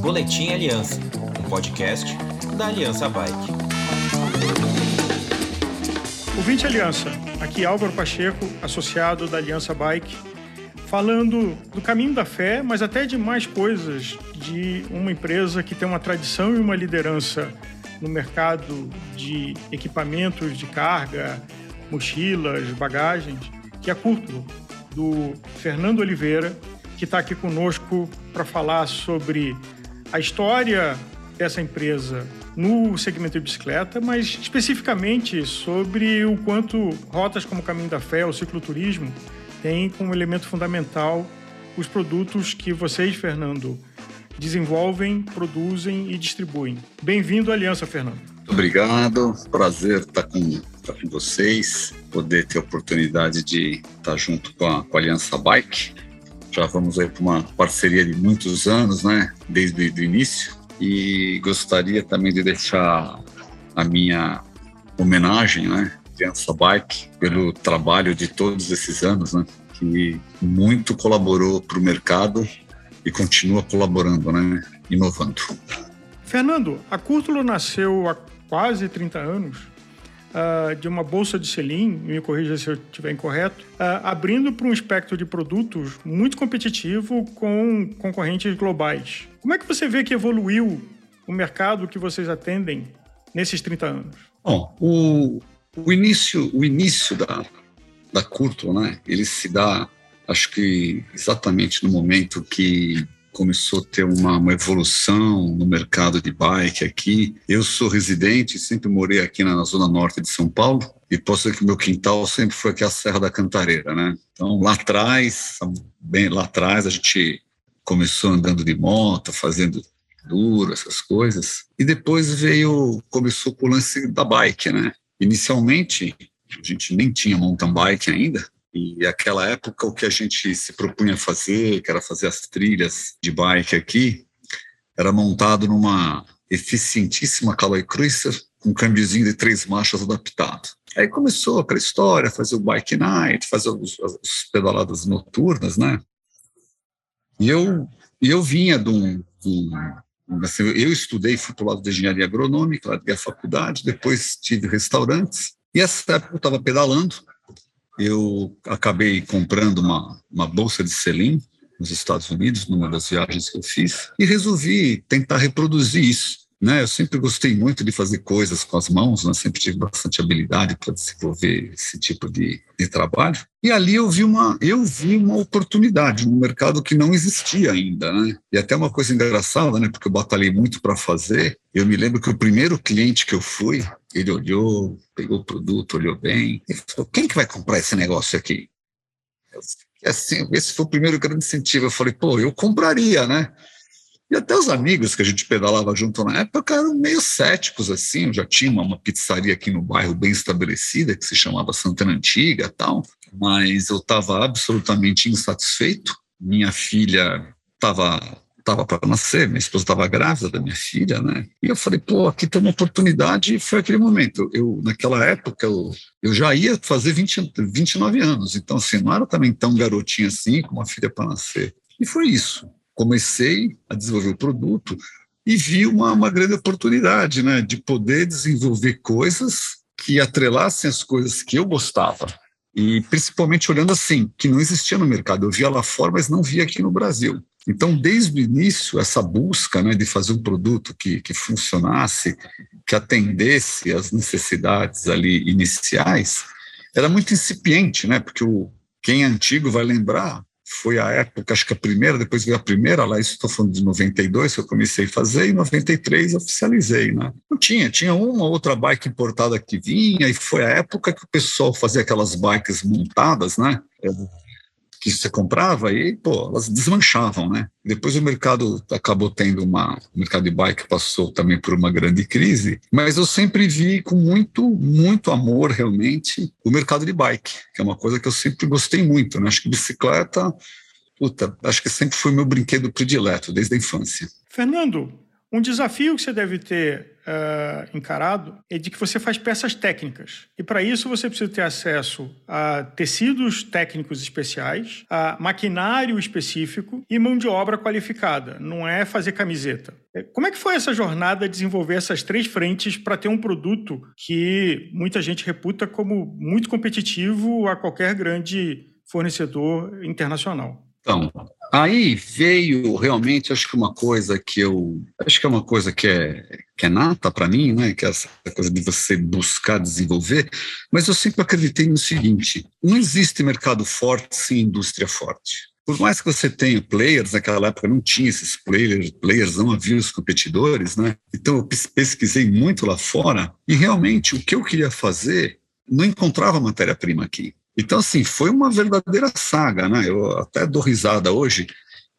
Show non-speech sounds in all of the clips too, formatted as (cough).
Boletim Aliança, um podcast da Aliança Bike. Ouvinte Aliança, aqui Álvaro Pacheco, associado da Aliança Bike, falando do caminho da fé, mas até de mais coisas de uma empresa que tem uma tradição e uma liderança no mercado de equipamentos de carga, mochilas, bagagens, que é a Curto, do Fernando Oliveira, que está aqui conosco para falar sobre a história dessa empresa no segmento de bicicleta, mas especificamente sobre o quanto rotas como o Caminho da Fé, o cicloturismo, tem como elemento fundamental os produtos que vocês, Fernando, desenvolvem, produzem e distribuem. Bem-vindo à Aliança, Fernando. Obrigado, prazer estar com, estar com vocês, poder ter a oportunidade de estar junto com a, com a Aliança Bike. Já vamos aí para uma parceria de muitos anos, né, desde o início, e gostaria também de deixar a minha homenagem, né, Aliança Bike, pelo trabalho de todos esses anos, né, que muito colaborou para o mercado e continua colaborando, né? Inovando. Fernando, a Curtulo nasceu há quase 30 anos uh, de uma bolsa de selim, me corrija se eu estiver incorreto, uh, abrindo para um espectro de produtos muito competitivo com concorrentes globais. Como é que você vê que evoluiu o mercado que vocês atendem nesses 30 anos? Bom, o, o início, o início da, da Curtulo, né? Ele se dá acho que exatamente no momento que começou a ter uma, uma, evolução no mercado de bike aqui. Eu sou residente, sempre morei aqui na, na, zona norte de São Paulo e posso dizer que o meu quintal sempre foi aqui a Serra da Cantareira, né? Então lá atrás, bem lá atrás, a gente começou andando de moto, fazendo duro, essas coisas. E depois veio, começou com o lance da bike, né? Inicialmente, a gente nem tinha mountain bike ainda, e aquela época o que a gente se propunha fazer, que era fazer as trilhas de bike aqui, era montado numa eficientíssima Caloi Cruiser com um câmbiozinho de três marchas adaptado. Aí começou aquela história, fazer o bike night, fazer os, as pedaladas noturnas, né? E eu, eu vinha de um, de um assim, eu estudei, fui para o lado de engenharia agronômica, lá a faculdade, depois tive restaurantes, e essa época eu estava pedalando, eu acabei comprando uma, uma bolsa de selim nos Estados Unidos, numa das viagens que eu fiz, e resolvi tentar reproduzir isso. Né? Eu sempre gostei muito de fazer coisas com as mãos, né? sempre tive bastante habilidade para desenvolver esse tipo de, de trabalho. E ali eu vi uma, eu vi uma oportunidade, um mercado que não existia ainda. Né? E até uma coisa engraçada, né? porque eu batalhei muito para fazer. Eu me lembro que o primeiro cliente que eu fui, ele olhou, pegou o produto, olhou bem, e falou: quem que vai comprar esse negócio aqui? assim, esse foi o primeiro grande incentivo. Eu falei, pô, eu compraria, né? E até os amigos que a gente pedalava junto na época eram meio céticos, assim. Eu já tinha uma, uma pizzaria aqui no bairro bem estabelecida, que se chamava Santana Antiga tal, mas eu estava absolutamente insatisfeito. Minha filha estava estava para nascer, minha esposa estava grávida da minha filha, né? E eu falei, pô, aqui tem uma oportunidade. E foi aquele momento. Eu, naquela época, eu, eu já ia fazer 20, 29 anos. Então, assim, não era também tão garotinho assim, com uma filha para nascer. E foi isso. Comecei a desenvolver o produto e vi uma, uma grande oportunidade, né? De poder desenvolver coisas que atrelassem as coisas que eu gostava. E principalmente olhando assim, que não existia no mercado. Eu via lá fora, mas não via aqui no Brasil. Então, desde o início, essa busca né, de fazer um produto que, que funcionasse, que atendesse às necessidades ali iniciais, era muito incipiente, né? Porque o, quem é antigo vai lembrar, foi a época, acho que a primeira, depois veio a primeira, lá isso estou falando de 92, que eu comecei a fazer, e em 93 oficializei, né? Não tinha, tinha uma outra bike importada que vinha, e foi a época que o pessoal fazia aquelas bikes montadas, né? Que você comprava e, pô, elas desmanchavam, né? Depois o mercado acabou tendo uma... O mercado de bike passou também por uma grande crise, mas eu sempre vi com muito, muito amor, realmente, o mercado de bike, que é uma coisa que eu sempre gostei muito, né? Acho que bicicleta, puta, acho que sempre foi meu brinquedo predileto, desde a infância. Fernando, Um desafio que você deve ter uh, encarado é de que você faz peças técnicas. E para isso você precisa ter acesso a tecidos técnicos especiais, a maquinário específico e mão de obra qualificada. Não é fazer camiseta. É, como é que foi essa jornada de desenvolver essas três frentes para ter um produto que muita gente reputa como muito competitivo a qualquer grande fornecedor internacional? Então, Aí veio realmente, acho que uma coisa que eu. Acho que é uma coisa que é, que é nata para mim, né? Que é essa coisa de você buscar desenvolver, mas eu sempre acreditei no seguinte: não existe mercado forte sem indústria forte. Por mais que você tenha players, naquela época não tinha esses players, players não havia os competidores, né? Então eu pesquisei muito lá fora e realmente o que eu queria fazer não encontrava matéria-prima aqui. Então, assim, foi uma verdadeira saga, né? Eu até dou risada hoje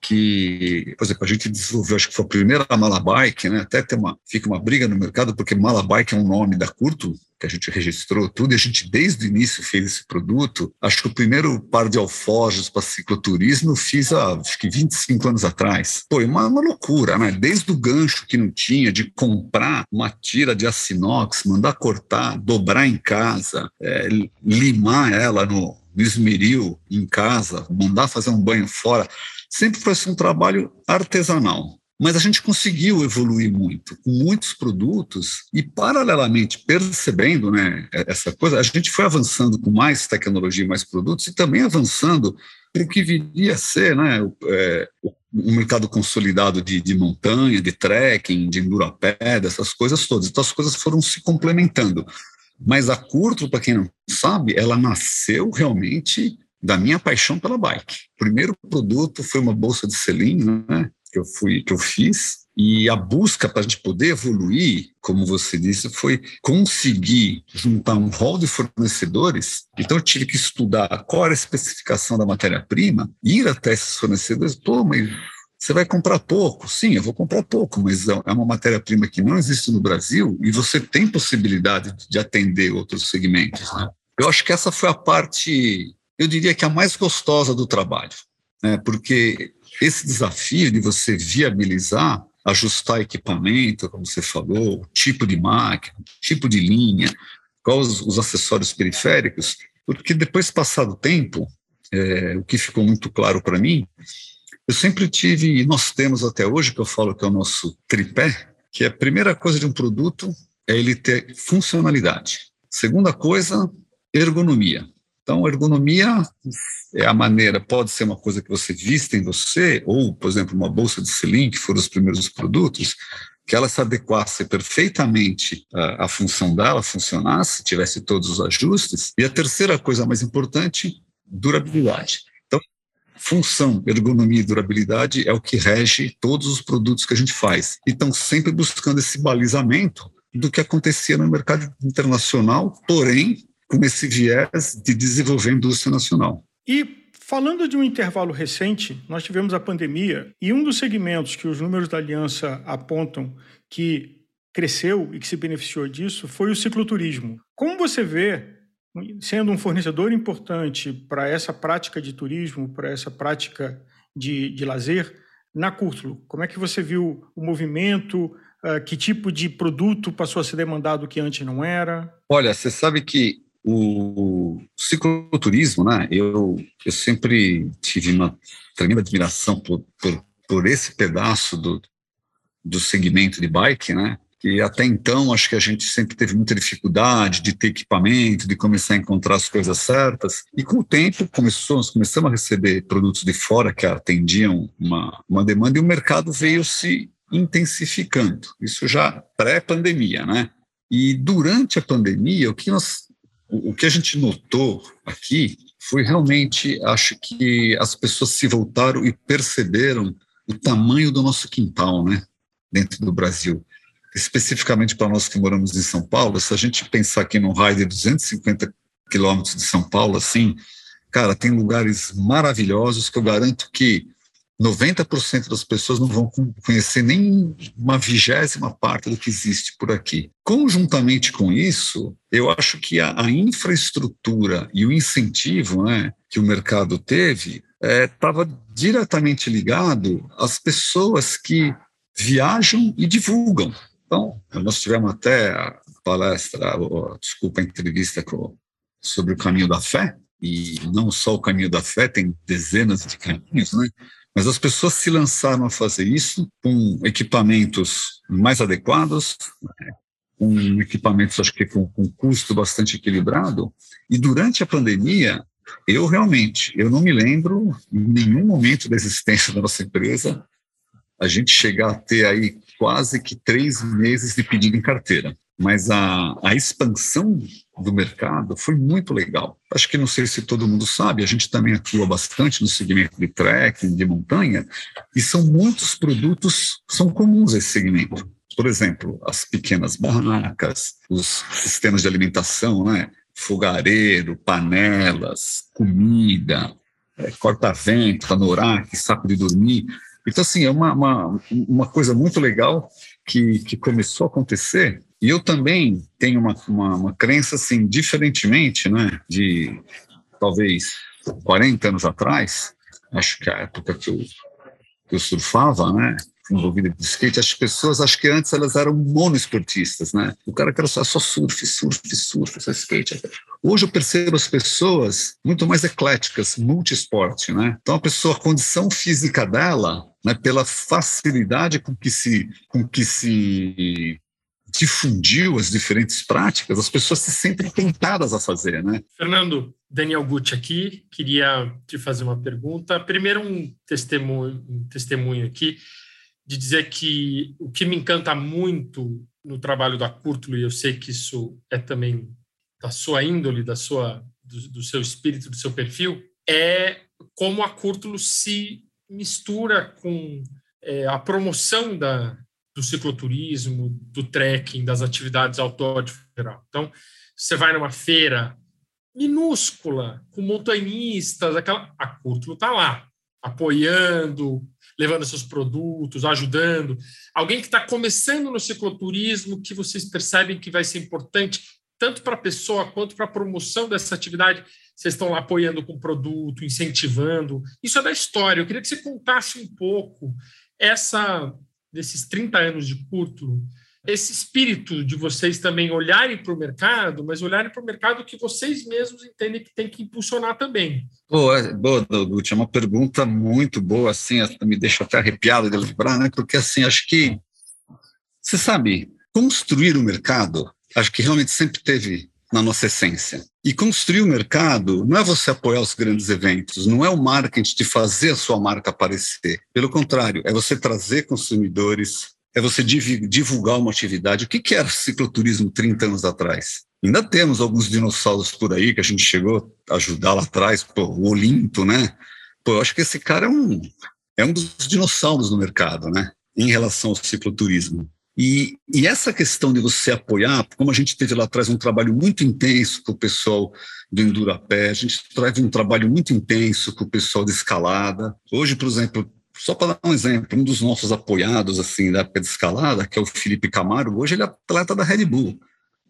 que, por exemplo, a gente desenvolveu, acho que foi a primeira Malabike, né? Até tem uma, fica uma briga no mercado, porque Malabike é um nome da Curto, que a gente registrou tudo, e a gente desde o início fez esse produto. Acho que o primeiro par de alforjes para cicloturismo eu fiz há acho que 25 anos atrás. Foi uma, uma loucura, né? Desde o gancho que não tinha, de comprar uma tira de aço inox, mandar cortar, dobrar em casa, é, limar ela no, no esmeril em casa, mandar fazer um banho fora. Sempre foi assim, um trabalho artesanal. Mas a gente conseguiu evoluir muito, com muitos produtos, e paralelamente percebendo né, essa coisa, a gente foi avançando com mais tecnologia, mais produtos, e também avançando para o que viria a ser né, é, um mercado consolidado de, de, montanha, de trekking, de enduro a pé, dessas coisas todas. Então as coisas foram se complementando. Mas a Curto, para quem não sabe, ela nasceu realmente da minha paixão pela bike. O primeiro produto foi uma bolsa de selim, né? que eu fui que eu fiz e a busca para a gente poder evoluir, como você disse, foi conseguir juntar um rol de fornecedores. Então eu tive que estudar qual era a especificação da matéria-prima, ir até esses fornecedores, pô, mas você vai comprar pouco? Sim, eu vou comprar pouco, mas é uma matéria-prima que não existe no Brasil e você tem possibilidade de atender outros segmentos. Né? Eu acho que essa foi a parte, eu diria que a mais gostosa do trabalho, né? porque esse desafio de você viabilizar, ajustar equipamento, como você falou, tipo de máquina, tipo de linha, quais os, os acessórios periféricos, porque depois passado o tempo, é, o que ficou muito claro para mim, eu sempre tive, e nós temos até hoje, que eu falo que é o nosso tripé, que a primeira coisa de um produto é ele ter funcionalidade. Segunda coisa, ergonomia. Então, ergonomia é a maneira, pode ser uma coisa que você vista em você, ou, por exemplo, uma bolsa de selim, que foram os primeiros produtos, que ela se adequasse perfeitamente à, à função dela, funcionasse, tivesse todos os ajustes. E a terceira coisa mais importante, durabilidade. Então, função, ergonomia e durabilidade é o que rege todos os produtos que a gente faz. Então, sempre buscando esse balizamento do que acontecia no mercado internacional, porém com esse viés de desenvolver a indústria nacional. E falando de um intervalo recente, nós tivemos a pandemia e um dos segmentos que os números da Aliança apontam que cresceu e que se beneficiou disso foi o cicloturismo. Como você vê, sendo um fornecedor importante para essa prática de turismo, para essa prática de, de lazer, na Curtulo, como é que você viu o movimento? Uh, que tipo de produto passou a ser demandado que antes não era? Olha, você sabe que o cicloturismo, né? Eu, eu sempre tive uma tremenda admiração por, por, por esse pedaço do, do segmento de bike, né? E até então acho que a gente sempre teve muita dificuldade de ter equipamento, de começar a encontrar as coisas certas. E com o tempo começou, começamos a receber produtos de fora que atendiam uma, uma demanda e o mercado veio se intensificando. Isso já pré-pandemia, né? E durante a pandemia, o que nós o, que a gente notou aqui foi realmente, acho que as pessoas se voltaram e perceberam o tamanho do nosso quintal, né, dentro do Brasil. Especificamente para nós que moramos em São Paulo, se a gente pensar aqui num raio de 250 quilômetros de São Paulo, assim, cara, tem lugares maravilhosos que eu garanto que 90% das pessoas não vão conhecer nem uma vigésima parte do que existe por aqui. Conjuntamente com isso, eu acho que a, a infraestrutura e o incentivo né, que o mercado teve estava é, diretamente ligado às pessoas que viajam e divulgam. Então, nós tivemos até a palestra, desculpa, a entrevista com, sobre o caminho da fé, e não só o caminho da fé, tem dezenas de caminhos, né? Mas as pessoas se lançaram a fazer isso com equipamentos mais adequados, com equipamentos, acho que com, com custo bastante equilibrado. E durante a pandemia, eu realmente, eu não me lembro em nenhum momento da existência da nossa empresa a gente chegar a ter aí quase que três meses de pedido em carteira. Mas a, a expansão do mercado foi muito legal. Acho que não sei se todo mundo sabe, a gente também atua bastante no segmento de trekking, de montanha, e são muitos produtos são comuns a esse segmento. Por exemplo, as pequenas barracas, os sistemas de alimentação, né? fogareiro, panelas, comida, é, corta-vento, anorak, saco de dormir. Então, assim, é uma, uma, uma coisa muito legal que, que começou a acontecer. E eu também tenho uma, uma, uma crença, assim, diferentemente, né, de talvez 40 anos atrás, acho que a época que eu, que eu surfava, né, envolvida de skate, as pessoas, acho que antes elas eram monoesportistas, né? O cara quer só, só surf, surf, surf, só skate. Hoje eu percebo as pessoas muito mais ecléticas, multisporte, né? Então a pessoa, a condição física dela, né, pela facilidade com que se, com que se difundiu as diferentes práticas, as pessoas se sentem tentadas a fazer, né? Fernando, Daniel Gucci aqui, queria te fazer uma pergunta. Primeiro um testemunho, um testemunho aqui de dizer que o que me encanta muito no trabalho da Curtulo, e eu sei que isso é também da sua índole, da sua, do, do seu espírito, do seu perfil, é como a Curtulo se mistura com é, a promoção da, do cicloturismo, do trekking, das atividades outdoor de geral. Então, você vai numa feira minúscula, com montanhistas, aquela, a Curtulo está lá, apoiando, levando seus produtos, ajudando. Alguém que está começando no cicloturismo, que vocês percebem que vai ser importante, tanto para a pessoa quanto para a promoção dessa atividade. Vocês estão lá apoiando com produto, incentivando. Isso é da história. Eu queria que você contasse um pouco essa desses 30 anos de curto, esse espírito de vocês também olharem para o mercado, mas olharem para o mercado que vocês mesmos entendem que tem que impulsionar também. Boa, boa, Dudu, é uma pergunta muito boa, assim, me deixa até arrepiado de lembrar, né? Porque, assim, acho que, você sabe, construir o mercado, acho que realmente sempre teve na nossa essência. E construir o mercado não é você apoiar os grandes eventos, não é o marketing de fazer a sua marca aparecer. Pelo contrário, é você trazer consumidores, é você divulgar uma atividade. O que era cicloturismo 30 anos atrás? Ainda temos alguns dinossauros por aí que a gente chegou a ajudar lá atrás, pô, o Olinto, né? Pô, eu acho que esse cara é um, é um dos dinossauros no mercado, né? Em relação ao cicloturismo. E, e essa questão de você apoiar, como a gente teve lá atrás um trabalho muito intenso com o pessoal do Endurapé, a gente traz um trabalho muito intenso com o pessoal de escalada. Hoje, por exemplo, só para dar um exemplo, um dos nossos apoiados assim da época de escalada, que é o Felipe Camargo, hoje ele é atleta da Red Bull.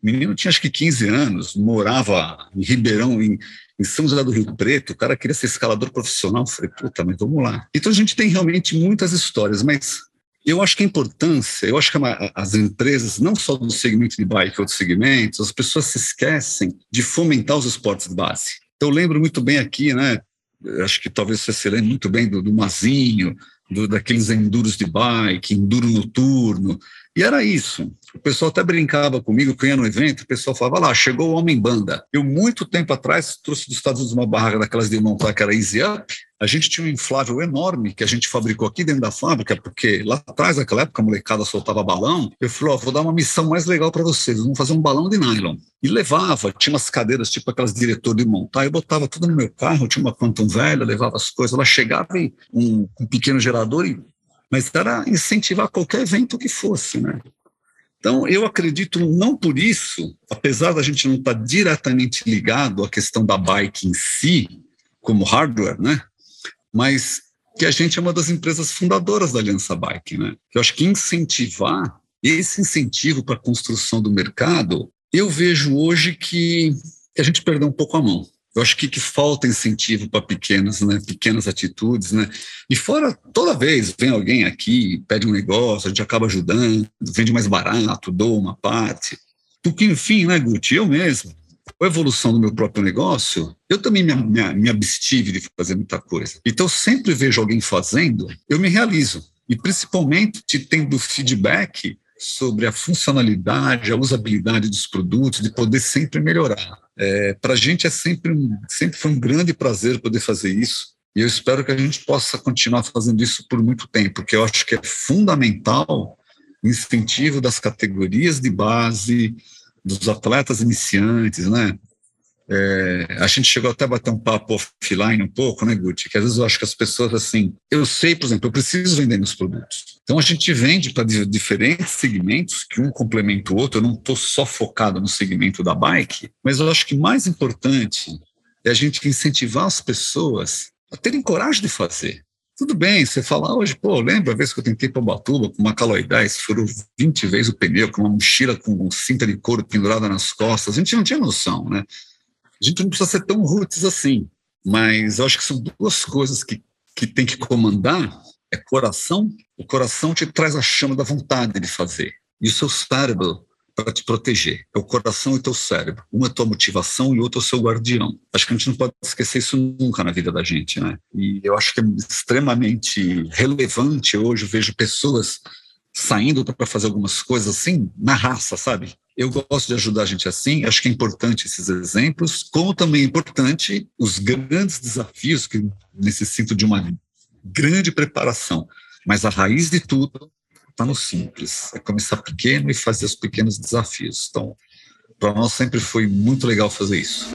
O menino tinha acho que 15 anos, morava em Ribeirão, em, em São José do Rio Preto, o cara queria ser escalador profissional. Eu falei, puta, mas vamos lá. Então a gente tem realmente muitas histórias, mas eu acho que a importância, eu acho que as empresas, não só do segmento de bike, outros segmentos, as pessoas se esquecem de fomentar os esportes de base. Então, eu lembro muito bem aqui, né? Acho que talvez você se lembre muito bem do, do Mazinho, do, daqueles enduros de bike, enduro noturno. E era isso. O pessoal até brincava comigo, que eu ia no evento, o pessoal falava lá, chegou o Homem Banda. Eu, muito tempo atrás, trouxe dos Estados Unidos uma barraca daquelas de montar, que era Easy Up. A gente tinha um inflável enorme que a gente fabricou aqui dentro da fábrica, porque lá atrás, naquela época, a molecada soltava balão. Eu falei, ó, vou dar uma missão mais legal para vocês, vamos fazer um balão de nylon. E levava, tinha umas cadeiras, tipo aquelas diretoras de montar, eu botava tudo no meu carro, tinha uma Quantum velha, levava as coisas, ela chegava em um, um pequeno gerador e mas era incentivar qualquer evento que fosse, né? Então, eu acredito, não por isso, apesar da gente não estar diretamente ligado à questão da bike em si, como hardware, né? Mas que a gente é uma das empresas fundadoras da Aliança Bike, né? Eu acho que incentivar esse incentivo para a construção do mercado, eu vejo hoje que a gente perdeu um pouco a mão. Eu acho que, que falta incentivo para pequenas, né, pequenas atitudes, né? E fora, toda vez vem alguém aqui, pede um negócio, a gente acaba ajudando, vende mais barato, dou uma parte. Porque, enfim, né, Guti, eu mesmo, com a evolução do meu próprio negócio, eu também me, me, me abstive de fazer muita coisa. Então, sempre vejo alguém fazendo, eu me realizo. E principalmente tendo feedback sobre a funcionalidade, a usabilidade dos produtos, de poder sempre melhorar. É, Para a gente é sempre, sempre foi um grande prazer poder fazer isso. E eu espero que a gente possa continuar fazendo isso por muito tempo, porque eu acho que é fundamental o incentivo das categorias de base, dos atletas iniciantes, né? É, a gente chegou até a bater um papo offline um pouco, né, Guti? Que às vezes eu acho que as pessoas, assim, eu sei, por exemplo, eu preciso vender meus produtos. Então a gente vende para diferentes segmentos, que um complementa o outro. Eu não estou só focado no segmento da bike, mas eu acho que mais importante é a gente incentivar as pessoas a terem coragem de fazer. Tudo bem, você falar hoje, pô, lembra a vez que eu tentei para Batuba com uma Caloi 10, furou 20 vezes o pneu, com uma mochila com cinta de couro pendurada nas costas. A gente não tinha noção, né? A gente não precisa ser tão roots assim, mas eu acho que são duas coisas que, que tem que comandar, é coração, o coração te traz a chama da vontade de fazer, e o seu cérebro para te proteger, é o coração e o teu cérebro, uma é tua motivação e outro é o seu guardião. Acho que a gente não pode esquecer isso nunca na vida da gente, né? E eu acho que é extremamente relevante hoje, eu vejo pessoas saindo para fazer algumas coisas assim, na raça, sabe? Eu gosto de ajudar a gente assim, acho que é importante esses exemplos, como também é importante os grandes desafios que necessitam de uma grande preparação. Mas a raiz de tudo está no simples, é começar pequeno e fazer os pequenos desafios. Então, para nós sempre foi muito legal fazer isso.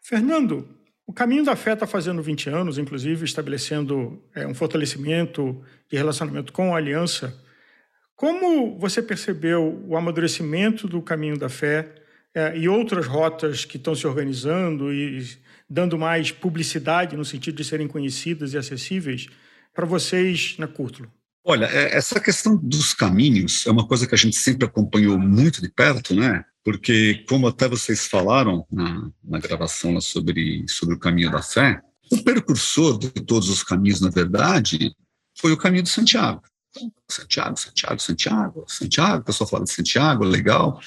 Fernando, o Caminho da Fé está fazendo 20 anos, inclusive estabelecendo é, um fortalecimento de relacionamento com a Aliança. Como você percebeu o amadurecimento do Caminho da Fé é, e outras rotas que estão se organizando e dando mais publicidade no sentido de serem conhecidas e acessíveis para vocês na Curtulo? Olha, é, essa questão dos caminhos é uma coisa que a gente sempre acompanhou muito de perto, né? Porque, como até vocês falaram na, na gravação sobre, sobre o caminho da fé, o precursor de todos os caminhos, na verdade, foi o caminho de Santiago. Santiago, Santiago, Santiago, Santiago, o pessoal fala de Santiago, legal.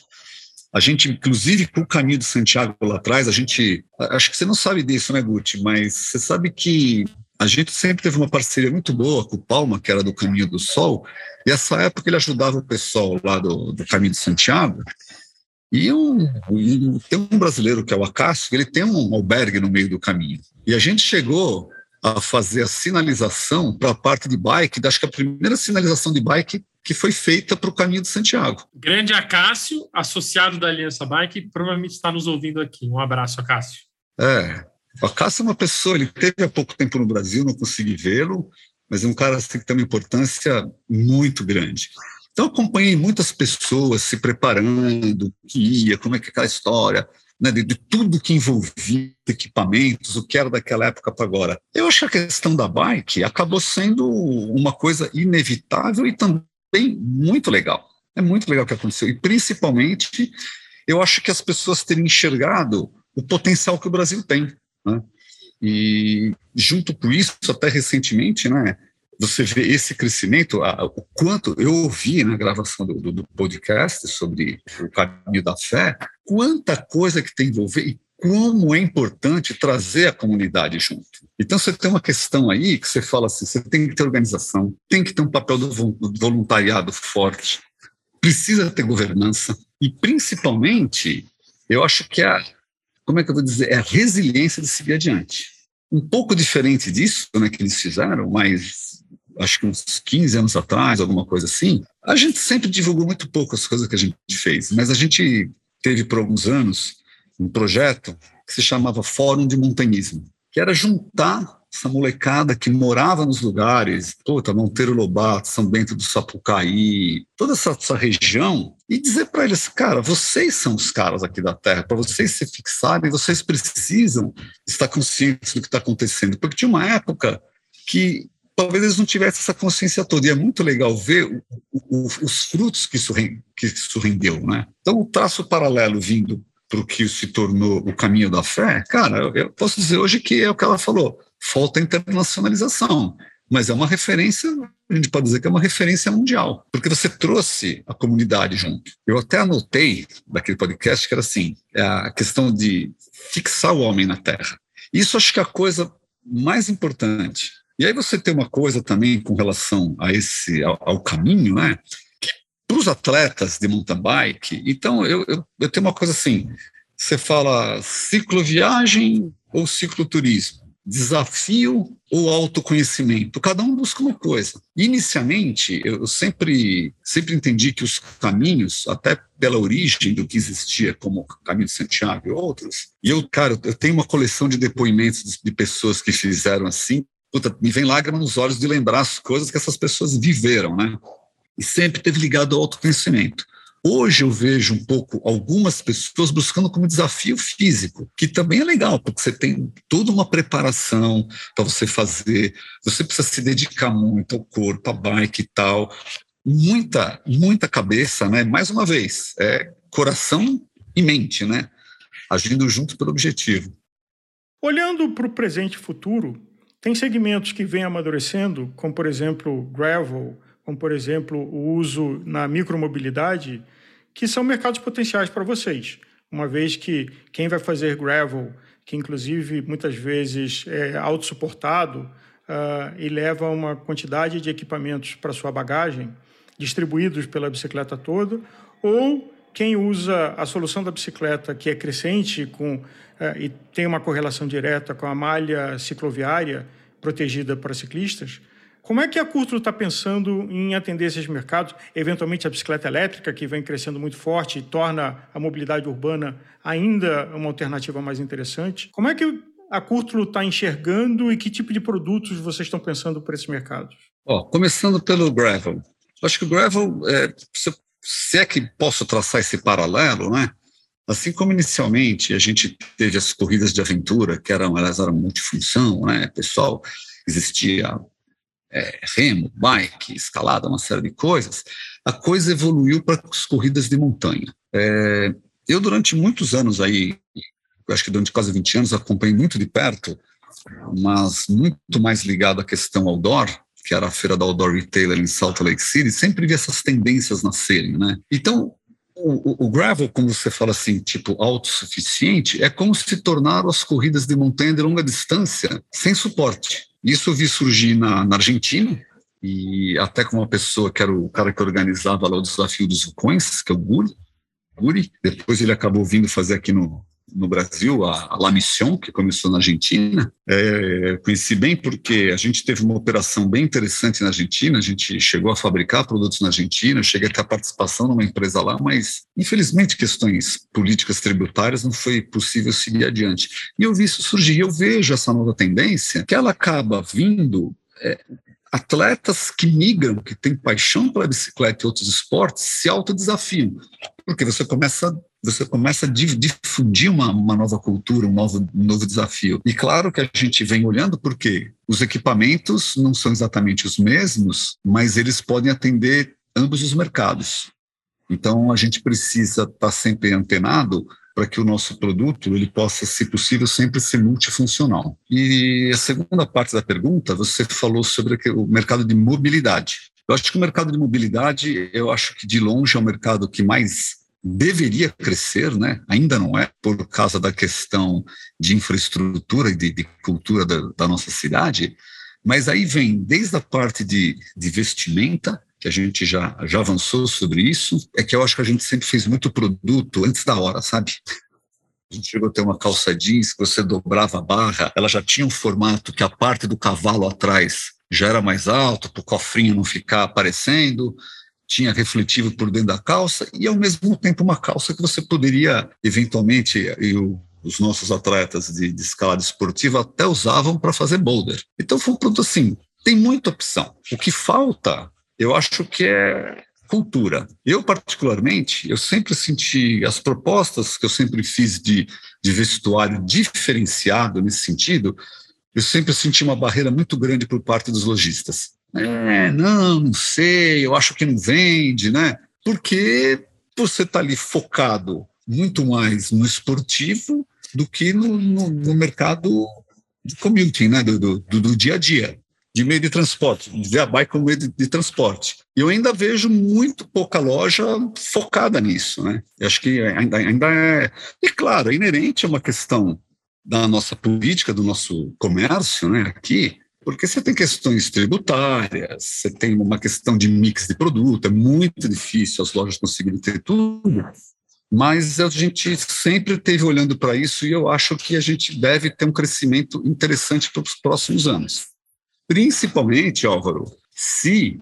A gente, inclusive, com o caminho de Santiago lá atrás, a gente. Acho que você não sabe disso, né, Guti? Mas você sabe que a gente sempre teve uma parceria muito boa com o Palma, que era do Caminho do Sol, e essa época ele ajudava o pessoal lá do, do Caminho de Santiago. E, um, tem um brasileiro que é o Acácio, ele tem um albergue no meio do caminho. E a gente chegou a fazer a sinalização para a parte de bike, acho que a primeira sinalização de bike que foi feita para o caminho de Santiago. Grande Acácio, associado da Aliança Bike, provavelmente está nos ouvindo aqui. Um abraço, Acácio. É, o Acácio é uma pessoa, ele teve há pouco tempo no Brasil, não consegui vê-lo, mas é um cara assim, que tem uma importância muito grande. Então, acompanhei muitas pessoas se preparando, que ia, como é que é aquela história, né, de, de, tudo que envolvia equipamentos, o que era daquela época para agora. Eu acho que a questão da bike acabou sendo uma coisa inevitável e também muito legal. É muito legal o que aconteceu. E, principalmente, eu acho que as pessoas terem enxergado o potencial que o Brasil tem. Né? E, junto com isso, até recentemente, né, você vê esse crescimento, o quanto eu ouvi na gravação do, do, podcast sobre o caminho da fé, quanta coisa que tem a envolver e como é importante trazer a comunidade junto. Então você tem uma questão aí que você fala assim, você tem que ter organização, tem que ter um papel do voluntariado forte, precisa ter governança e principalmente, eu acho que é a, como é que eu vou dizer, é a resiliência de seguir adiante. Um pouco diferente disso, né, que eles fizeram, mas acho que uns 15 anos atrás, alguma coisa assim, a gente sempre divulgou muito pouco as coisas que a gente fez, mas a gente teve por alguns anos um projeto que se chamava Fórum de Montanhismo, que era juntar essa molecada que morava nos lugares, puta, Monteiro Lobato, São Bento do Sapucaí, toda essa, essa região, e dizer para eles, cara, vocês são os caras aqui da Terra, para vocês se fixarem, vocês precisam estar conscientes do que está acontecendo, porque tinha uma época que talvez eles não tivessem essa consciência toda. E é muito legal ver o, o, os frutos que isso, que isso rendeu. Né? Então, o traço paralelo vindo para o que se tornou o caminho da fé, cara, eu posso dizer hoje que é o que ela falou: falta internacionalização. Mas é uma referência, a gente pode dizer que é uma referência mundial, porque você trouxe a comunidade junto. Eu até anotei daquele podcast que era assim: é a questão de fixar o homem na terra. Isso acho que é a coisa mais importante. E aí você tem uma coisa também com relação a esse ao, ao caminho, né? Para os atletas de mountain bike, então eu, eu, eu tenho uma coisa assim: você fala cicloviagem ou cicloturismo? desafio ou autoconhecimento. Cada um busca uma coisa. Inicialmente, eu sempre, sempre entendi que os caminhos, até pela origem do que existia como Caminho de Santiago e outros, e eu, cara, eu tenho uma coleção de depoimentos de pessoas que fizeram assim, puta, me vem lágrima nos olhos de lembrar as coisas que essas pessoas viveram, né? E sempre teve ligado ao autoconhecimento. Hoje eu vejo um pouco algumas pessoas buscando como desafio físico, que também é legal, porque você tem toda uma preparação para você fazer, você precisa se dedicar muito ao corpo, à bike e tal. Muita, muita cabeça, né? Mais uma vez, é coração e mente, né? Agindo junto pelo objetivo. Olhando para o presente e futuro, tem segmentos que vêm amadurecendo, como por exemplo gravel, como por exemplo o uso na micromobilidade, que são mercados potenciais para vocês, uma vez que quem vai fazer gravel, que inclusive muitas vezes é autossuportado uh, e leva uma quantidade de equipamentos para sua bagagem, distribuídos pela bicicleta toda, ou quem usa a solução da bicicleta que é crescente com, uh, e tem uma correlação direta com a malha cicloviária protegida para ciclistas, como é que a Curto está pensando em atender esses mercados? Eventualmente a bicicleta elétrica, que vem crescendo muito forte e torna a mobilidade urbana ainda uma alternativa mais interessante. Como é que a Curto está enxergando e que tipo de produtos vocês estão pensando para esses mercados? Oh, começando pelo gravel. Acho que o gravel, é, se, se é que posso traçar esse paralelo, né? Assim como inicialmente a gente teve as corridas de aventura, que eram, elas eram multifunção, né? Pessoal, existia é, remo, bike, escalada, uma série de coisas, a coisa evoluiu para as corridas de montanha. É, eu, durante muitos anos aí, acho que durante quase 20 anos, acompanhei muito de perto, mas muito mais ligado à questão outdoor, que era a feira da Outdoor Retailer em Salt Lake City, sempre vi essas tendências nascerem, né? Então, o, o, gravel, como você fala assim, tipo autossuficiente, é como se tornaram as corridas de montanha de longa distância sem suporte. Isso eu vi surgir na, na Argentina, e até com uma pessoa que era o cara que organizava lá o desafio dos vulcões, que é o Guri. Guri. Depois ele acabou vindo fazer aqui no, no Brasil, a, a La Mission, que começou na Argentina. É, conheci bem porque a gente teve uma operação bem interessante na Argentina, a gente chegou a fabricar produtos na Argentina, cheguei a ter a participação numa empresa lá, mas infelizmente questões políticas tributárias não foi possível seguir adiante. E eu vi isso surgir, eu vejo essa nova tendência, que ela acaba vindo é, atletas que migram, que têm paixão pela bicicleta e outros esportes, se autodesafiam. Porque você começa você começa a difundir uma, uma nova cultura, um novo, um novo desafio. E claro que a gente vem olhando porque os equipamentos não são exatamente os mesmos, mas eles podem atender ambos os mercados. Então a gente precisa estar tá sempre antenado para que o nosso produto ele possa, se possível, sempre ser multifuncional. E a segunda parte da pergunta, você falou sobre o mercado de mobilidade. Eu acho que o mercado de mobilidade, eu acho que de longe é o mercado que mais deveria crescer, né? ainda não é, por causa da questão de infraestrutura e de, de cultura da, da, nossa cidade, mas aí vem desde a parte de, de vestimenta, que a gente já, já avançou sobre isso, é que eu acho que a gente sempre fez muito produto antes da hora, sabe? A gente chegou a ter uma calça jeans que você dobrava a barra, ela já tinha um formato que a parte do cavalo atrás já era mais alto, para o cofrinho não ficar aparecendo, tinha refletivo por dentro da calça e, ao mesmo tempo, uma calça que você poderia, eventualmente, e os nossos atletas de, de escalada esportiva até usavam para fazer boulder. Então, foi um produto assim, tem muita opção. O que falta, eu acho que é cultura. Eu, particularmente, eu sempre senti as propostas que eu sempre fiz de, de vestuário diferenciado nesse sentido, eu sempre senti uma barreira muito grande por parte dos lojistas. É, não, não sei, eu acho que não vende, né? Porque você está ali focado muito mais no esportivo do que no, no, no mercado de commuting, né? Do, do, do, dia a dia, de meio de transporte, de a como meio de, de transporte. E eu ainda vejo muito pouca loja focada nisso, né? Eu acho que ainda, ainda é. E claro, é inerente a uma questão da nossa política, do nosso comércio, né? Aqui, porque você tem questões tributárias, você tem uma questão de mix de produto, é muito difícil as lojas conseguirem ter tudo, mas a gente sempre teve olhando para isso e eu acho que a gente deve ter um crescimento interessante para os próximos anos. Principalmente, Álvaro, se,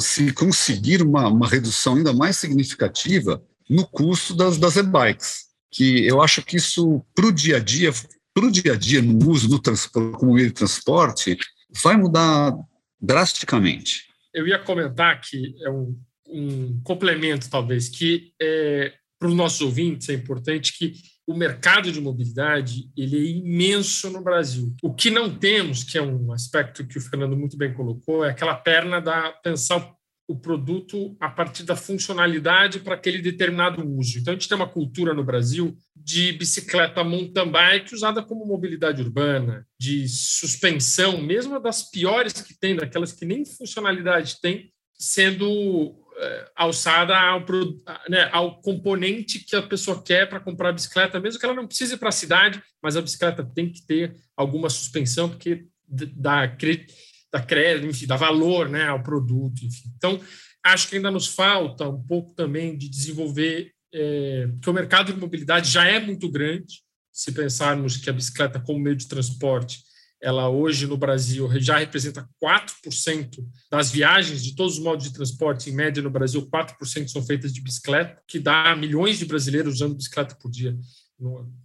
se conseguir uma, uma redução ainda mais significativa no custo das, das e-bikes, que eu acho que isso, para o dia a dia, para o dia a dia, no uso do transporte, como meio de transporte, vai mudar drasticamente. Eu ia comentar que é um, um complemento, talvez, que é, para os nossos ouvintes é importante que o mercado de mobilidade ele é imenso no Brasil. O que não temos, que é um aspecto que o Fernando muito bem colocou, é aquela perna da pensar o produto a partir da funcionalidade para aquele determinado uso. Então, a gente tem uma cultura no Brasil de bicicleta mountain bike usada como mobilidade urbana, de suspensão, mesmo das piores que tem, daquelas que nem funcionalidade tem, sendo é, alçada ao, né, ao componente que a pessoa quer para comprar a bicicleta, mesmo que ela não precise para a cidade, mas a bicicleta tem que ter alguma suspensão, porque dá dá crédito, enfim, dá valor né, ao produto. Enfim. Então, acho que ainda nos falta um pouco também de desenvolver, é, que o mercado de mobilidade já é muito grande, se pensarmos que a bicicleta como meio de transporte, ela hoje no Brasil já representa 4% das viagens de todos os modos de transporte, em média no Brasil, 4% são feitas de bicicleta, que dá milhões de brasileiros usando bicicleta por dia.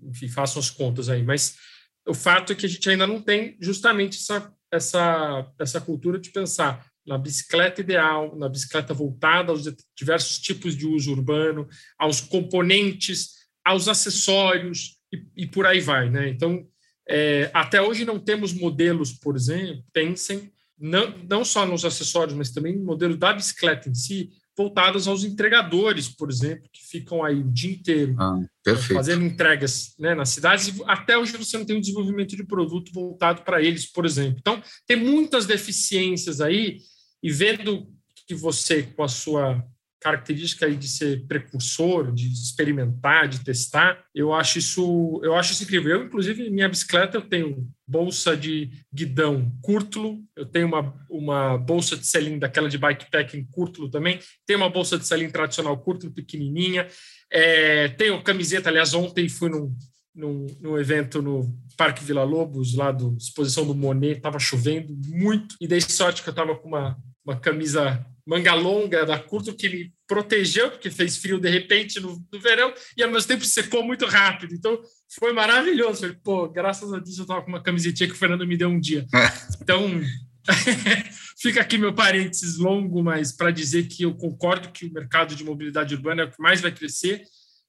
Enfim, façam as contas aí. Mas o fato é que a gente ainda não tem justamente essa essa, essa cultura de pensar na bicicleta ideal, na bicicleta voltada aos diversos tipos de uso urbano, aos componentes, aos acessórios e, e por aí vai. Né? Então, é, até hoje não temos modelos, por exemplo, pensem, não, não só nos acessórios, mas também no modelo da bicicleta em si, voltadas aos entregadores, por exemplo, que ficam aí o dia inteiro ah, fazendo entregas né, nas cidades. E até hoje você não tem um desenvolvimento de produto voltado para eles, por exemplo. Então, tem muitas deficiências aí, e vendo que você, com a sua característica aí de ser precursor, de experimentar, de testar, eu acho isso, eu acho isso incrível. Eu, inclusive, minha bicicleta eu tenho bolsa de guidão curto, eu tenho uma, uma bolsa de selim daquela de bikepacking curto também, tenho uma bolsa de selim tradicional curto, pequenininha, é, tenho camiseta, aliás, ontem fui num, num, num, evento no Parque Vila Lobos, lá do exposição do Monet, estava chovendo muito, e dei sorte que eu estava com uma, uma camisa manga longa da curto que me protegeu, porque fez frio de repente no, no, verão, e ao mesmo tempo secou muito rápido. Então foi maravilhoso. Falei, pô, graças a Deus eu estava com uma camisetinha que o Fernando me deu um dia. Então (laughs) fica aqui meu parênteses longo, mas para dizer que eu concordo que o mercado de mobilidade urbana é o que mais vai crescer,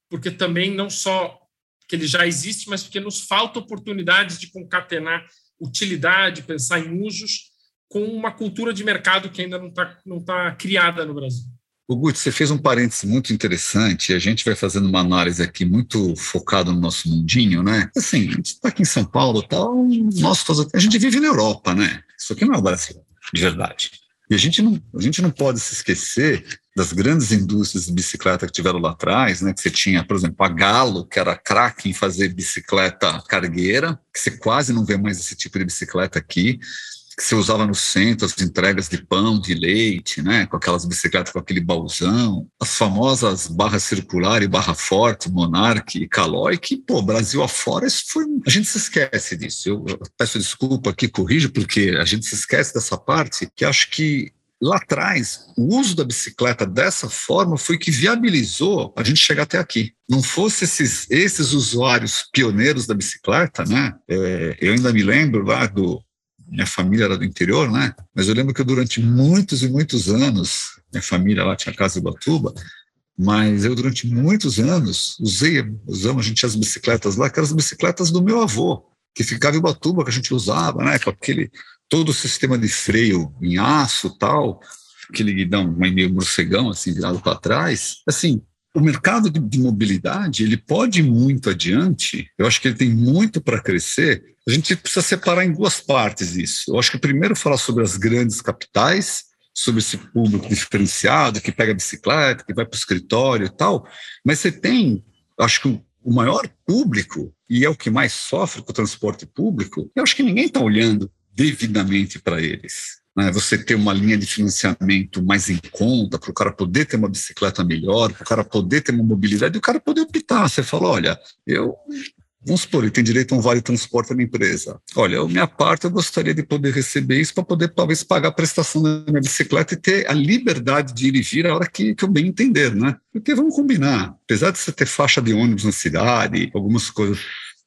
porque também não só que ele já existe, mas porque nos falta oportunidades de concatenar utilidade, pensar em usos com uma cultura de mercado que ainda não está não tá criada no Brasil. O Guti, você fez um parêntese muito interessante, a gente vai fazendo uma análise aqui muito focado no nosso mundinho, né? Assim, a gente está aqui em São Paulo tal, nós, a gente vive na Europa, né? Isso aqui não é o Brasil, de verdade. E a gente não, a gente não pode se esquecer das grandes indústrias de bicicleta que tiveram lá atrás, né? Que você tinha, por exemplo, a Galo, que era craque em fazer bicicleta cargueira, que você quase não vê mais esse tipo de bicicleta aqui que você usava no centro, as entregas de pão, de leite, né, com aquelas bicicletas com aquele baúzão, as famosas barra circular e barra forte, Monarch e Caloi, que, pô, Brasil afora, isso foi... A gente se esquece disso. Eu, eu peço desculpa aqui, corrijo, porque a gente se esquece dessa parte, que acho que lá atrás, o uso da bicicleta dessa forma foi que viabilizou a gente chegar até aqui. Não fosse esses, esses usuários pioneiros da bicicleta, né? É, eu ainda me lembro lá do minha família era do interior, né? Mas eu lembro que eu, durante muitos e muitos anos, minha família lá tinha casa em Batuba, mas eu durante muitos anos usei, usamos, a gente as bicicletas lá, que eram as bicicletas do meu avô. que ficava em Ubatuba, que a gente usava, né? Com aquele todo o sistema de freio em aço tal, aquele guidão meio morcegão, assim, virado para trás. Assim, o mercado de, de, mobilidade ele pode ir muito adiante. Eu acho que ele tem muito para crescer. A gente precisa separar em duas partes isso. Eu acho que primeiro falar sobre as grandes capitais, sobre esse público diferenciado que pega bicicleta, que vai para o escritório e tal. Mas você tem, acho que o, o maior público e é o que mais sofre com o transporte público. Eu acho que ninguém está olhando devidamente para eles né, você ter uma linha de financiamento mais em conta, para o cara poder ter uma bicicleta melhor, para o cara poder ter uma mobilidade, e o cara poder optar. Você fala, olha, eu Vamos supor, ele tem direito a um vale transporte na empresa. Olha, eu, minha parte, eu gostaria de poder receber isso para poder, talvez, pagar a prestação da minha bicicleta e ter a liberdade de ir e vir a hora que, que eu bem entender, né? Porque vamos combinar, apesar de você ter faixa de ônibus na cidade, algumas coisas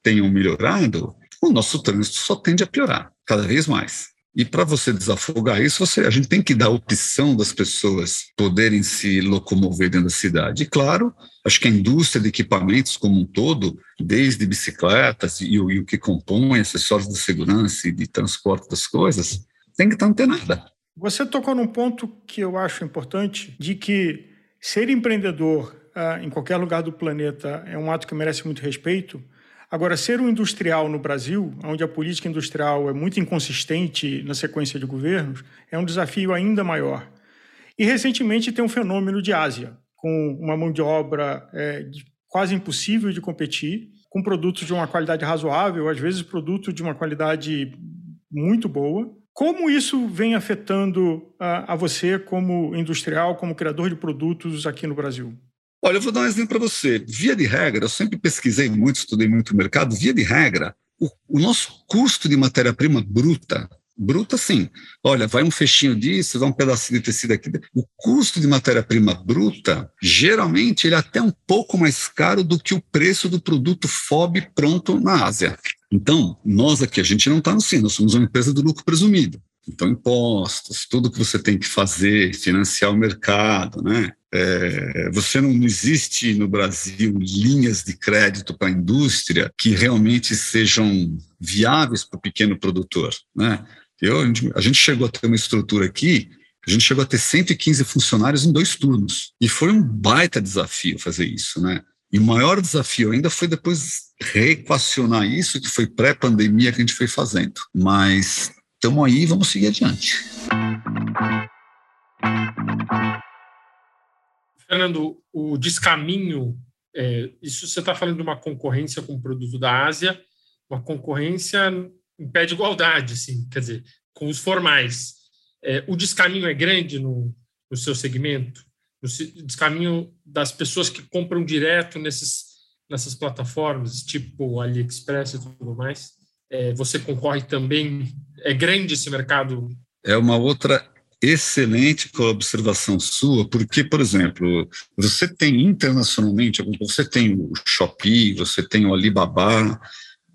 tenham melhorado, o nosso trânsito só tende a piorar, cada vez mais. E para você desafogar isso, você, a gente tem que dar opção das pessoas poderem se locomover dentro da cidade. E claro, acho que a indústria de equipamentos como um todo, desde bicicletas e, e o que compõe acessórios de segurança e de transporte das coisas, tem que estar antenada. Você tocou num ponto que eu acho importante, de que ser empreendedor ah, em qualquer lugar do planeta é um ato que merece muito respeito, Agora, ser um industrial no Brasil, onde a política industrial é muito inconsistente na sequência de governos, é um desafio ainda maior. E recentemente tem um fenômeno de Ásia, com uma mão de obra é, quase impossível de competir, com produtos de uma qualidade razoável, às vezes produtos de uma qualidade muito boa. Como isso vem afetando a, a você como industrial, como criador de produtos aqui no Brasil? Olha, eu vou dar um exemplo para você. Via de regra, eu sempre pesquisei muito, estudei muito o mercado. Via de regra, o, o nosso custo de matéria-prima bruta, bruta sim, olha, vai um fechinho disso, vai um pedacinho de tecido aqui. O custo de matéria-prima bruta, geralmente, ele é até um pouco mais caro do que o preço do produto FOB pronto na Ásia. Então, nós aqui, a gente não está no sim, nós somos uma empresa do lucro presumido. Então, impostos, tudo que você tem que fazer, financiar o mercado, né? É, você não, existe no Brasil linhas de crédito para a indústria que realmente sejam viáveis para o pequeno produtor. Né? Eu, a gente chegou a ter uma estrutura aqui, a gente chegou a ter 115 funcionários em dois turnos. E foi um baita desafio fazer isso. Né? E o maior desafio ainda foi depois reequacionar isso, que foi pré-pandemia que a gente foi fazendo. Mas estamos aí, vamos seguir adiante. Fernando, o descaminho, é, isso você está falando de uma concorrência com o produto da Ásia, uma concorrência em pé de igualdade, assim, quer dizer, com os formais. É, o descaminho é grande no, no seu segmento? O descaminho das pessoas que compram direto nesses, nessas plataformas, tipo AliExpress e tudo mais? É, você concorre também? É grande esse mercado? É uma outra excelente observação sua, porque, por exemplo, você tem internacionalmente, você tem o Shopee, você tem o Alibaba,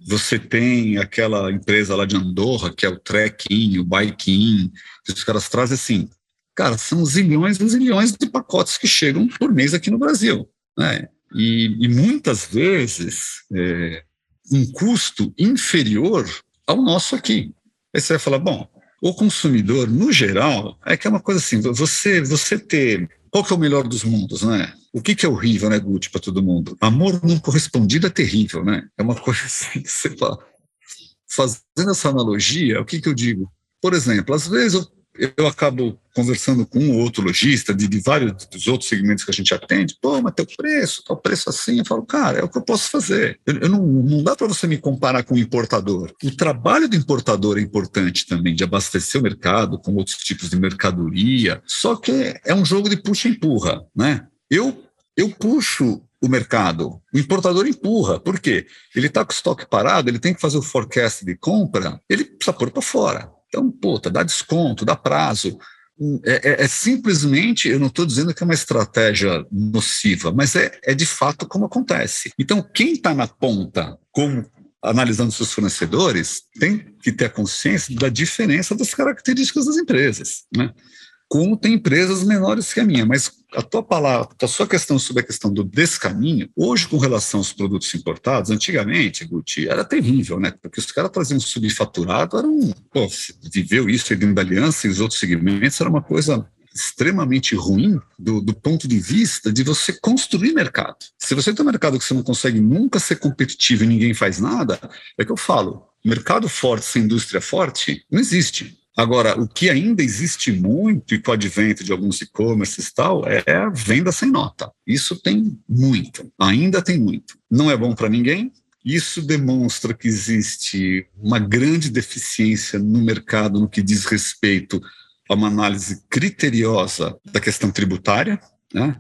você tem aquela empresa lá de Andorra, que é o Trekking, o Bikein, que os caras trazem assim, cara, são zilhões e zilhões de pacotes que chegam por mês aqui no Brasil, né? E, e muitas vezes é, um custo inferior ao nosso aqui. Aí você vai falar, bom, o consumidor, no geral, é que é uma coisa assim, você, você ter. Qual que é o melhor dos mundos, né? O que, que é horrível, né, Gucci, para todo mundo? Amor não correspondido é terrível, né? É uma (laughs) coisa assim você fala. Fazendo essa analogia, o que, que eu digo? Por exemplo, às vezes eu eu acabo conversando com um ou outro lojista de, de, vários dos outros segmentos que a gente atende, pô, mas teu preço, teu preço assim, eu falo, cara, é o que eu posso fazer. Eu, eu não, não dá para você me comparar com o importador. O trabalho do importador é importante também, de abastecer o mercado com outros tipos de mercadoria, só que é um jogo de puxa e empurra, né? Eu, eu puxo o mercado. O importador empurra. Por quê? Ele está com o estoque parado, ele tem que fazer o forecast de compra, ele precisa pôr para fora. Então, puta, dá desconto, dá prazo. É, é, é simplesmente, eu não estou dizendo que é uma estratégia nociva, mas é, é de fato como acontece. Então, quem está na ponta, como analisando seus fornecedores, tem que ter a consciência da diferença das características das empresas. Né? Como tem empresas menores que a minha. Mas a tua palavra, a sua questão sobre a questão do descaminho, hoje com relação aos produtos importados, antigamente, Guti, era terrível, né? Porque os caras traziam subfaturado, era um, pô, viveu isso dentro da aliança e os outros segmentos, era uma coisa extremamente ruim do, do, ponto de vista de você construir mercado. Se você tem um mercado que você não consegue nunca ser competitivo e ninguém faz nada, é que eu falo, mercado forte sem indústria forte não existe. Agora, o que ainda existe muito, e com o advento de alguns e-commerces e tal, é a venda sem nota. Isso tem muito, ainda tem muito. Não é bom para ninguém, isso demonstra que existe uma grande deficiência no mercado no que diz respeito a uma análise criteriosa da questão tributária. Né?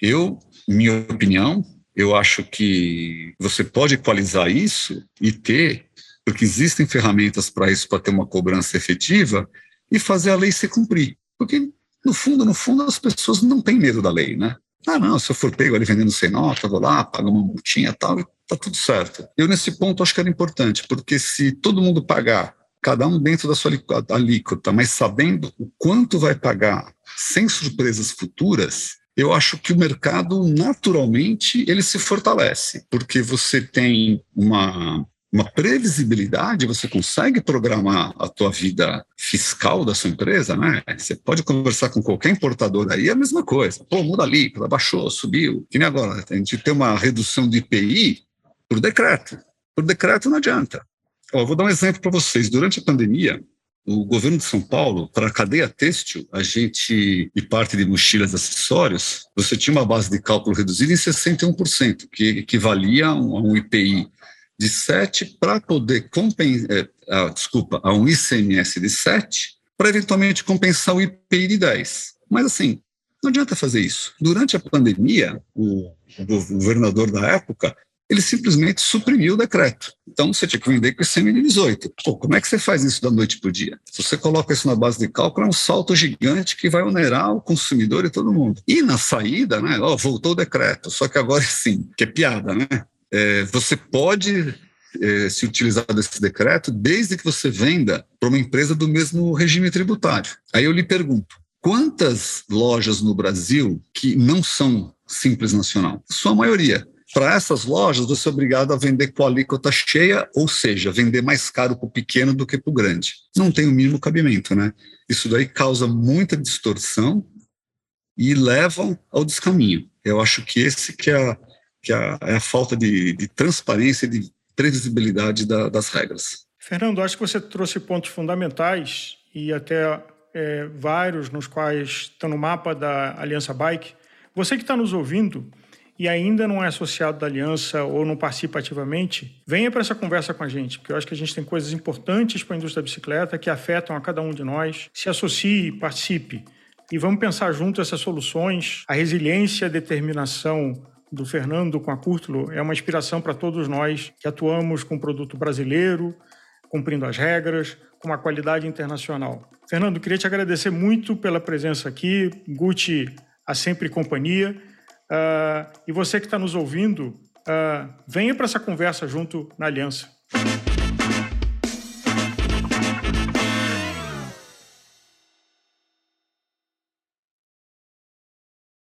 Eu, minha opinião, eu acho que você pode equalizar isso e ter porque existem ferramentas para isso, para ter uma cobrança efetiva e fazer a lei se cumprir. Porque, no fundo, no fundo, as pessoas não têm medo da lei, né? Ah, não, se eu for pego ali vendendo sem nota, vou lá, pago uma multinha e tal, tá tudo certo. Eu, nesse ponto, acho que era importante, porque se todo mundo pagar, cada um dentro da sua alíquota, mas sabendo o quanto vai pagar, sem surpresas futuras, eu acho que o mercado, naturalmente, ele se fortalece, porque você tem uma uma previsibilidade, você consegue programar a tua vida fiscal da sua empresa, né? Você pode conversar com qualquer importador aí, é a mesma coisa. Pô, muda ali, baixou, subiu. Que nem agora, a gente tem uma redução de IPI por decreto. Por decreto não adianta. Ó, vou dar um exemplo para vocês. Durante a pandemia, o governo de São Paulo, para a cadeia têxtil, a gente, e parte de mochilas e acessórios, você tinha uma base de cálculo reduzida em 61%, que equivalia a um IPI de 7 para poder compensar, é, ah, desculpa, a um ICMS de 7 para eventualmente compensar o IPI de 10. Mas assim, não adianta fazer isso. Durante a pandemia, o, governador da época, ele simplesmente suprimiu o decreto. Então você tinha que vender com ICM de 18. Pô, como é que você faz isso da noite para o dia? Se você coloca isso na base de cálculo, é um salto gigante que vai onerar o consumidor e todo mundo. E na saída, né, ó, voltou o decreto, só que agora (laughs) sim, que é piada, né? É, você pode é, se utilizar desse decreto desde que você venda para uma empresa do mesmo regime tributário. Aí eu lhe pergunto, quantas lojas no Brasil que não são simples nacional? Sua maioria. Para essas lojas, você é obrigado a vender com a alíquota cheia, ou seja, vender mais caro para o pequeno do que para o grande. Não tem o mínimo cabimento, né? Isso daí causa muita distorção e levam ao descaminho. Eu acho que esse que é que é, é a falta de, de transparência e de previsibilidade da, das regras. Fernando, acho que você trouxe pontos fundamentais e até é, vários nos quais estão no mapa da Aliança Bike. Você que está nos ouvindo e ainda não é associado da Aliança ou não participa ativamente, venha para essa conversa com a gente, porque eu acho que a gente tem coisas importantes para a indústria da bicicleta que afetam a cada um de nós. Se associe, participe e vamos pensar junto essas soluções, a resiliência, a determinação, do Fernando com a Curtulo é uma inspiração para todos nós que atuamos com produto brasileiro, cumprindo as regras, com uma qualidade internacional. Fernando, queria te agradecer muito pela presença aqui. Gucci, a sempre companhia. Uh, e você que está nos ouvindo, uh, venha para essa conversa junto na Aliança.